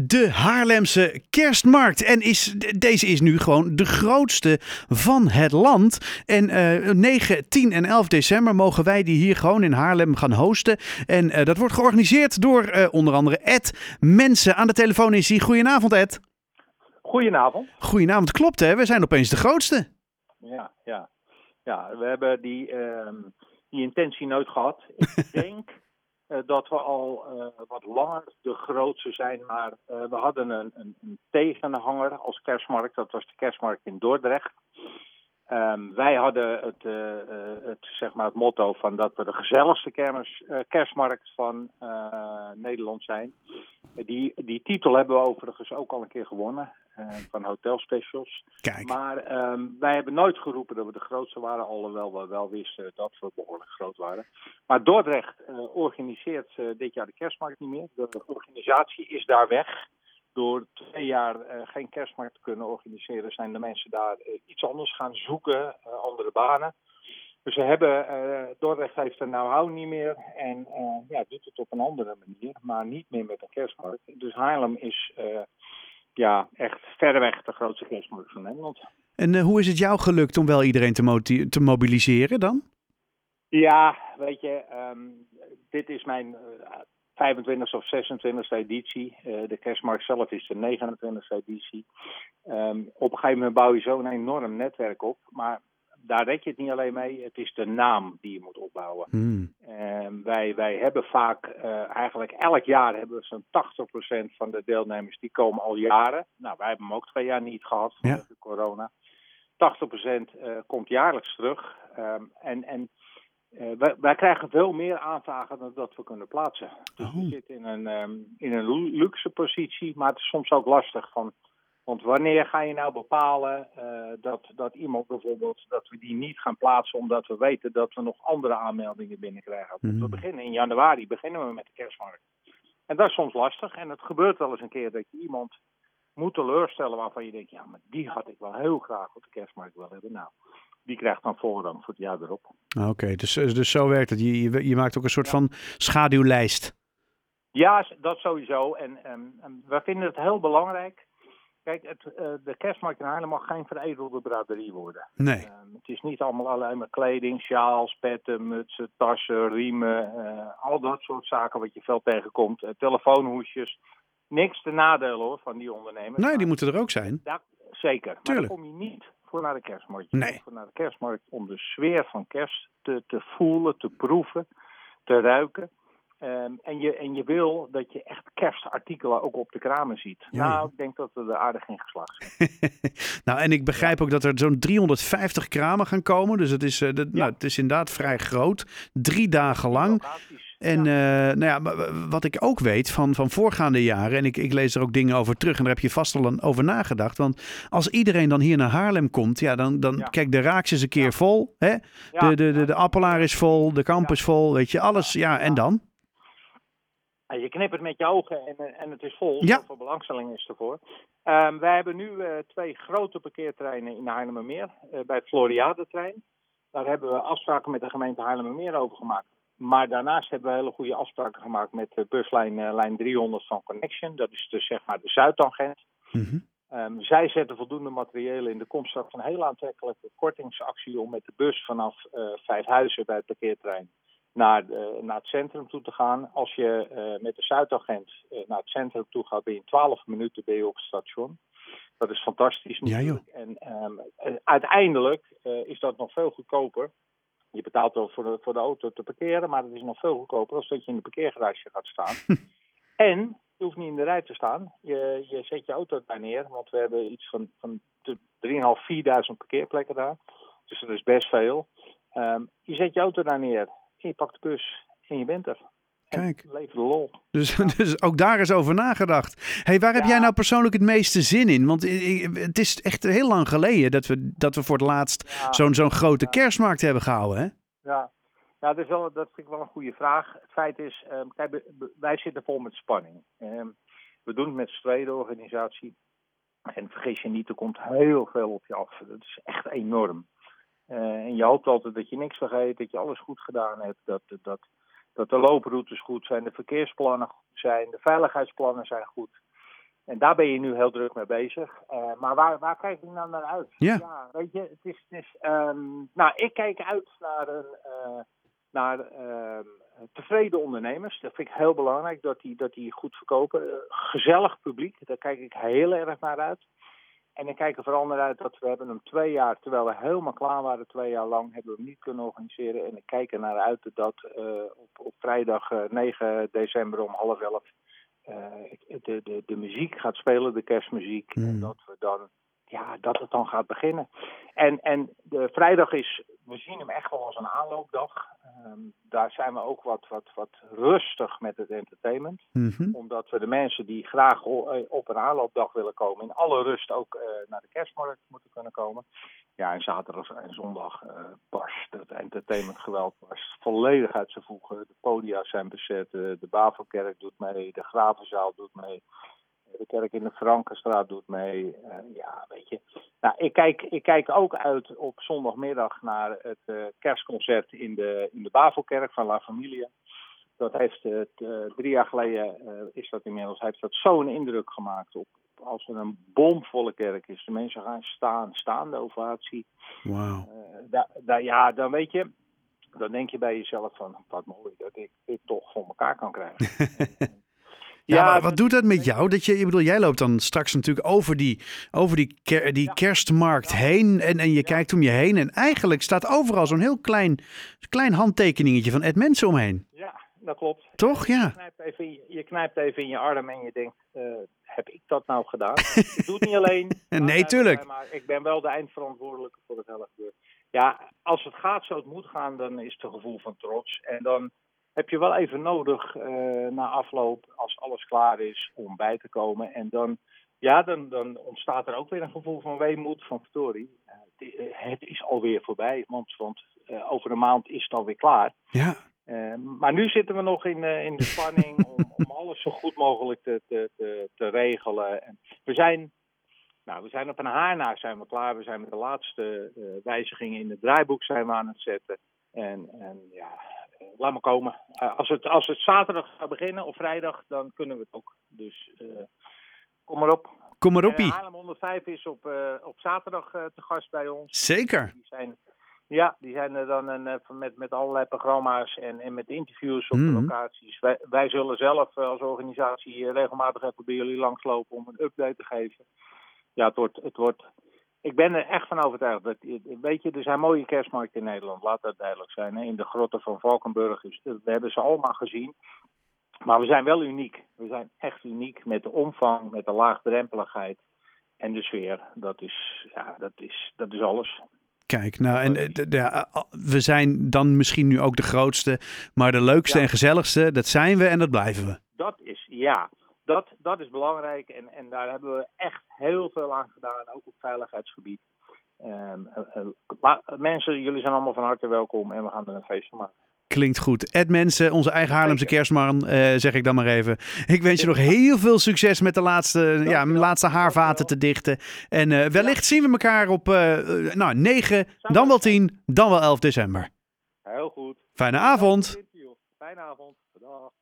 de Haarlemse kerstmarkt. En is, deze is nu gewoon de grootste van het land. En uh, 9, 10 en 11 december mogen wij die hier gewoon in Haarlem gaan hosten. En uh, dat wordt georganiseerd door uh, onder andere Ed Mensen. Aan de telefoon is hij. Goedenavond Ed. Goedenavond. Goedenavond, klopt hè? We zijn opeens de grootste. Ja, ja. ja we hebben die, die intentie nooit gehad. Ik denk... Uh, dat we al uh, wat langer de grootste zijn. Maar uh, we hadden een, een, een, tegenhanger als kerstmarkt. Dat was de kerstmarkt in Dordrecht. Um, wij hadden het, het, zeg maar het motto van dat we de gezelligste kermis, kerstmarkt van Nederland zijn. Die, die titel hebben we overigens ook al een keer gewonnen. Van Hotel Specials. Kijk. Maar um, wij hebben nooit geroepen dat we de grootste waren, alhoewel we wel wisten dat we behoorlijk groot waren. Maar Dordrecht uh, organiseert uh, dit jaar de kerstmarkt niet meer. De organisatie is daar weg. Door twee jaar uh, geen kerstmarkt te kunnen organiseren, zijn de mensen daar iets anders gaan zoeken, andere banen. Dus ze hebben, Dordrecht heeft er nou hou niet meer en ja, doet het op een andere manier, maar niet meer met een kerstmarkt. Dus Haarlem is ja, echt verreweg de grootste kerstmarkt van Nederland. En uh, hoe is het jou gelukt om wel iedereen te, te mobiliseren dan? Ja, weet je, um, dit is mijn uh, 25e of 26e editie. Uh, de kerstmarkt zelf is de 29e editie. Um, op een gegeven moment bouw je zo'n enorm netwerk op. Maar daar red je het niet alleen mee. Het is de naam die je moet opbouwen. Hmm. Wij, wij hebben vaak, uh, eigenlijk elk jaar hebben we zo'n 80% van de deelnemers die komen al jaren. Nou, wij hebben hem ook twee jaar niet gehad vanwege ja. corona. 80% uh, komt jaarlijks terug. Um, en en uh, wij, wij, krijgen veel meer aanvragen dan dat we kunnen plaatsen. Dus oh. we zitten in een, um, in een luxe positie, maar het is soms ook lastig van want wanneer ga je nou bepalen uh, dat, dat iemand bijvoorbeeld, dat we die niet gaan plaatsen omdat we weten dat we nog andere aanmeldingen binnenkrijgen? Mhm. We beginnen in januari, beginnen we met de kerstmarkt. En dat is soms lastig en het gebeurt wel eens een keer dat je iemand moet teleurstellen waarvan je denkt, ja maar die had ik wel heel graag op de kerstmarkt willen hebben. Nou, die krijgt dan voorrang voor het jaar erop. Oké, okay, dus, dus zo werkt het. Je, je, je maakt ook een soort ja. van schaduwlijst. Ja, dat sowieso. En, en, en we vinden het heel belangrijk Kijk, het, uh, de kerstmarkt in Haarlem mag geen veredelde braderie worden. Nee. Uh, het is niet allemaal alleen maar kleding, sjaals, petten, mutsen, tassen, riemen. Uh, al dat soort zaken wat je veel tegenkomt. telefoonhoesjes. Niks te nadelen hoor van die ondernemers. Nee, die moeten er ook zijn. Ja, zeker. Tuurlijk. Maar dan kom je niet voor naar de kerstmarkt. Je nee. voor naar de kerstmarkt om de sfeer van kerst te, te voelen, te proeven, te ruiken. Um, en, je, en je wil dat je echt kerstartikelen ook op de kramen ziet. Ja, nou, ik denk dat we er aardig in geslaagd zijn. nou, en ik begrijp ook dat er zo'n 350 kramen gaan komen. Dus het is, uh, dat, ja. nou, het is inderdaad vrij groot. Drie dagen lang. En uh, nou ja, wat ik ook weet van, van voorgaande jaren, en ik, ik lees er ook dingen over terug, en daar heb je vast al over nagedacht. Want als iedereen dan hier naar Haarlem komt, ja, dan, dan kijk, de Raaks is een keer vol. Hè? De, de, de, de Appelaar is vol, de Kamp is vol, weet je, alles. Ja, en dan? Je knippert met je ogen en, en het is vol. Ja. Zoveel belangstelling is ervoor. Um, wij hebben nu uh, twee grote parkeerterreinen in Haarlemmermeer. Uh, bij het Floriade-trein. Daar hebben we afspraken met de gemeente Haarlemmermeer over gemaakt. Maar daarnaast hebben we hele goede afspraken gemaakt met de buslijn uh, lijn 300 van Connection. Dat is dus zeg maar de Zuidtangent. Mm -hmm. um, zij zetten voldoende materiële in de komst van een heel aantrekkelijke kortingsactie om met de bus vanaf Vijfhuizen bij het parkeerterrein naar, uh, naar het centrum toe te gaan. Als je uh, met de Zuidagent uh, naar het centrum toe gaat, ben je in 12 minuten ben je op het station. Dat is fantastisch natuurlijk. Ja, en um, uiteindelijk is dat nog veel goedkoper. Je betaalt wel voor de, voor de auto te parkeren, maar het is nog veel goedkoper als dat je in de parkeergarage gaat staan. en je hoeft niet in de rij te staan. Je, je zet je auto daar neer, want we hebben iets van, van 3.500, 4.000 parkeerplekken daar. Dus dat is best veel. Um, je zet je auto daar neer en je pakt de bus en je bent er. Kijk. En leven de lol. Dus, dus ook daar is over nagedacht. Hey, waar heb ja. jij nou persoonlijk het meeste zin in? Want het is echt heel lang geleden dat we, dat we voor het laatst ja. zo'n zo'n grote kerstmarkt hebben gehouden. Hè? Ja, ja dat, is wel, dat vind ik wel een goede vraag. Het feit is, um, kijk, wij zitten vol met spanning. Um, we doen het met z'n tweeën, de organisatie. En vergis je niet, er komt heel veel op je af. Dat is echt enorm. Uh, en je hoopt altijd dat je niks vergeet, dat je alles goed gedaan hebt, dat, dat, dat de looproutes goed zijn, de verkeersplannen goed zijn, de veiligheidsplannen zijn goed. En daar ben je nu heel druk mee bezig. maar waar, waar kijk ik nou naar uit? Ja. weet je, het is. Het is ehm, nou, ik kijk uit naar een. naar ehm, tevreden ondernemers. Dat vind ik heel belangrijk, dat die, dat die goed verkopen. gezellig publiek, daar kijk ik heel erg naar uit. En ik kijk er vooral naar uit dat we hebben hem twee jaar, terwijl we helemaal klaar waren twee jaar lang, hebben we hem niet kunnen organiseren. En ik kijk er naar uit dat uh, op, op vrijdag uh, eh, 9 december om half elf uh, de, de, de muziek gaat spelen, de kerstmuziek. En hmm. dat we dan ja, dat het dan gaat beginnen. En, en de vrijdag is, we zien hem echt wel als een aanloopdag. Ehm, daar zijn we ook wat, wat, wat rustig met het entertainment. Mhm. Omdat we de mensen die graag eh, op een aanloopdag willen komen, in alle rust ook uh, naar de kerstmarkt moeten kunnen komen. Ja, en zaterdag en zondag uh, barst het entertainment geweld barst volledig uit zijn voegen. De podia zijn bezet, de Bavelkerk doet mee, de Gravenzaal doet mee. De kerk in de Frankenstraat doet mee. Uh, ja, weet je. Nou, ik kijk, ik kijk ook uit op zondagmiddag naar het uh, kerstconcert in de, in de Bavelkerk van La Familia. Dat heeft uh, drie jaar geleden is dat inmiddels, heeft dat zo'n indruk gemaakt op als er een bomvolle kerk is. De mensen gaan staan, staande ovatie. Wauw. ja, dan weet je, dan denk je bij jezelf van, wat mooi dat ik dit toch voor elkaar kan krijgen. Ja, wat doet dat met jou? Dat je, ik bedoel, jij loopt dan straks natuurlijk over die, over die, die kerstmarkt heen en, en je kijkt om je heen. En eigenlijk staat overal zo'n heel klein, klein handtekeningetje van Ed Mensen omheen. Ja, dat klopt. Toch? Ja. Je knijpt even, je knijpt even in je arm en je denkt, uh, heb ik dat nou gedaan? ik doe het niet alleen. nee, tuurlijk. Maar ik ben wel de eindverantwoordelijke voor het hele Ja, als het gaat zoals het moet gaan, dan is het een gevoel van trots. En dan heb je wel even nodig uh, na afloop, als alles klaar is, om bij te komen. En dan, ja, dan, dan ontstaat er ook weer een gevoel van weemoed, van verdorie. Uh, het is alweer voorbij, want, want uh, over een maand is het alweer klaar. Ja. maar nu zitten we nog in, in de spanning om, om alles zo goed mogelijk te, te, te, te regelen. En we zijn nou, we zijn op een haar na zijn we klaar. We zijn met de laatste uh, wijzigingen in het draaiboek zijn we aan het zetten. En, en ja, laat maar komen. Uh, als, het, als het zaterdag gaat beginnen of vrijdag, dan kunnen we het ook. Dus uh, kom maar op. Kom maar op. Uh, Haarlem 105 is op, op zaterdag te gast bij ons. Zeker. Die zijn, ja, die zijn er dan een, met, met allerlei programma's en, en met interviews op de mhm. locaties. Wij, wij zullen zelf als organisatie regelmatig even bij jullie langslopen om een update te geven. Ja, het wordt, het wordt ik ben er echt van overtuigd. Dat, weet je, er zijn mooie kerstmarkten in Nederland, laat dat duidelijk zijn. Hè. In de grotten van Valkenburg, is, we hebben ze allemaal gezien. Maar we zijn wel uniek. We zijn echt uniek met de omvang, met de laagdrempeligheid en de sfeer. Dat is, ja, dat is, dat is alles. Kijk, nou, en de, we zijn dan misschien nu ook de grootste, maar de leukste en gezelligste, dat zijn we en dat blijven we. Dat is, ja dat, dat is belangrijk en, en daar hebben we echt heel veel aan gedaan, ook op veiligheidsgebied. Um, uh, mensen, jullie zijn allemaal van harte welkom en we gaan er een feest van maken. Klinkt goed. Ed Mensen, onze eigen Haarlemse kerstman, uh, zeg ik dan maar even. Ik wens je nog heel veel succes met de laatste, ja, laatste haarvaten te dichten. En wellicht zien we elkaar op nou, 9, dan wel 10, dan wel 11 december. Heel goed. Fijne avond. Fijne avond. Dag.